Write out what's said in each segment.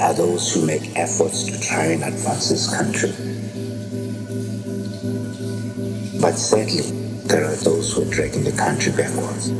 there are those who make efforts to try and advance this country. But sadly, there are those who are dragging the country backwards.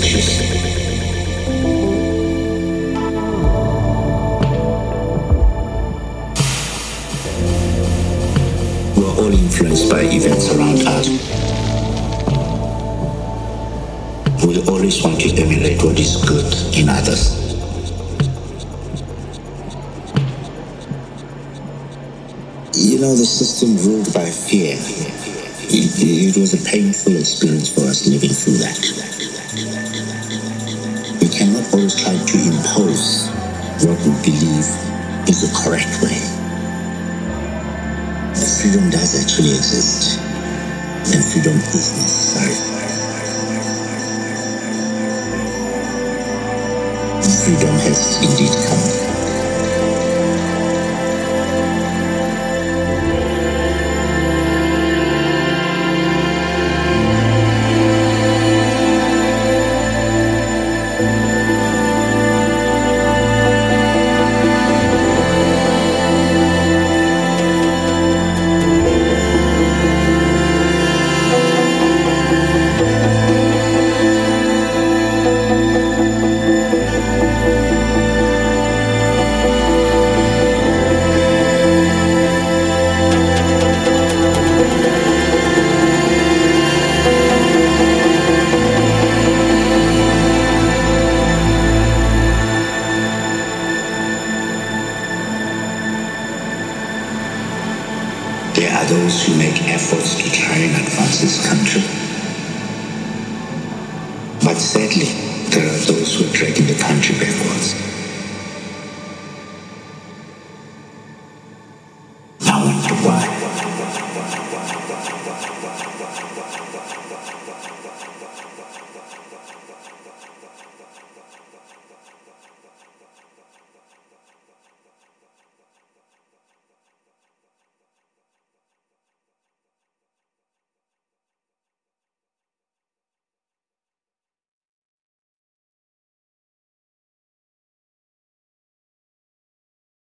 We're all influenced by events around us. We always want to emulate what is good in others. You know, the system ruled by fear. It was a painful experience for us living through that always try to impose what we believe is the correct way. Freedom does actually exist, and freedom is necessary. Freedom has indeed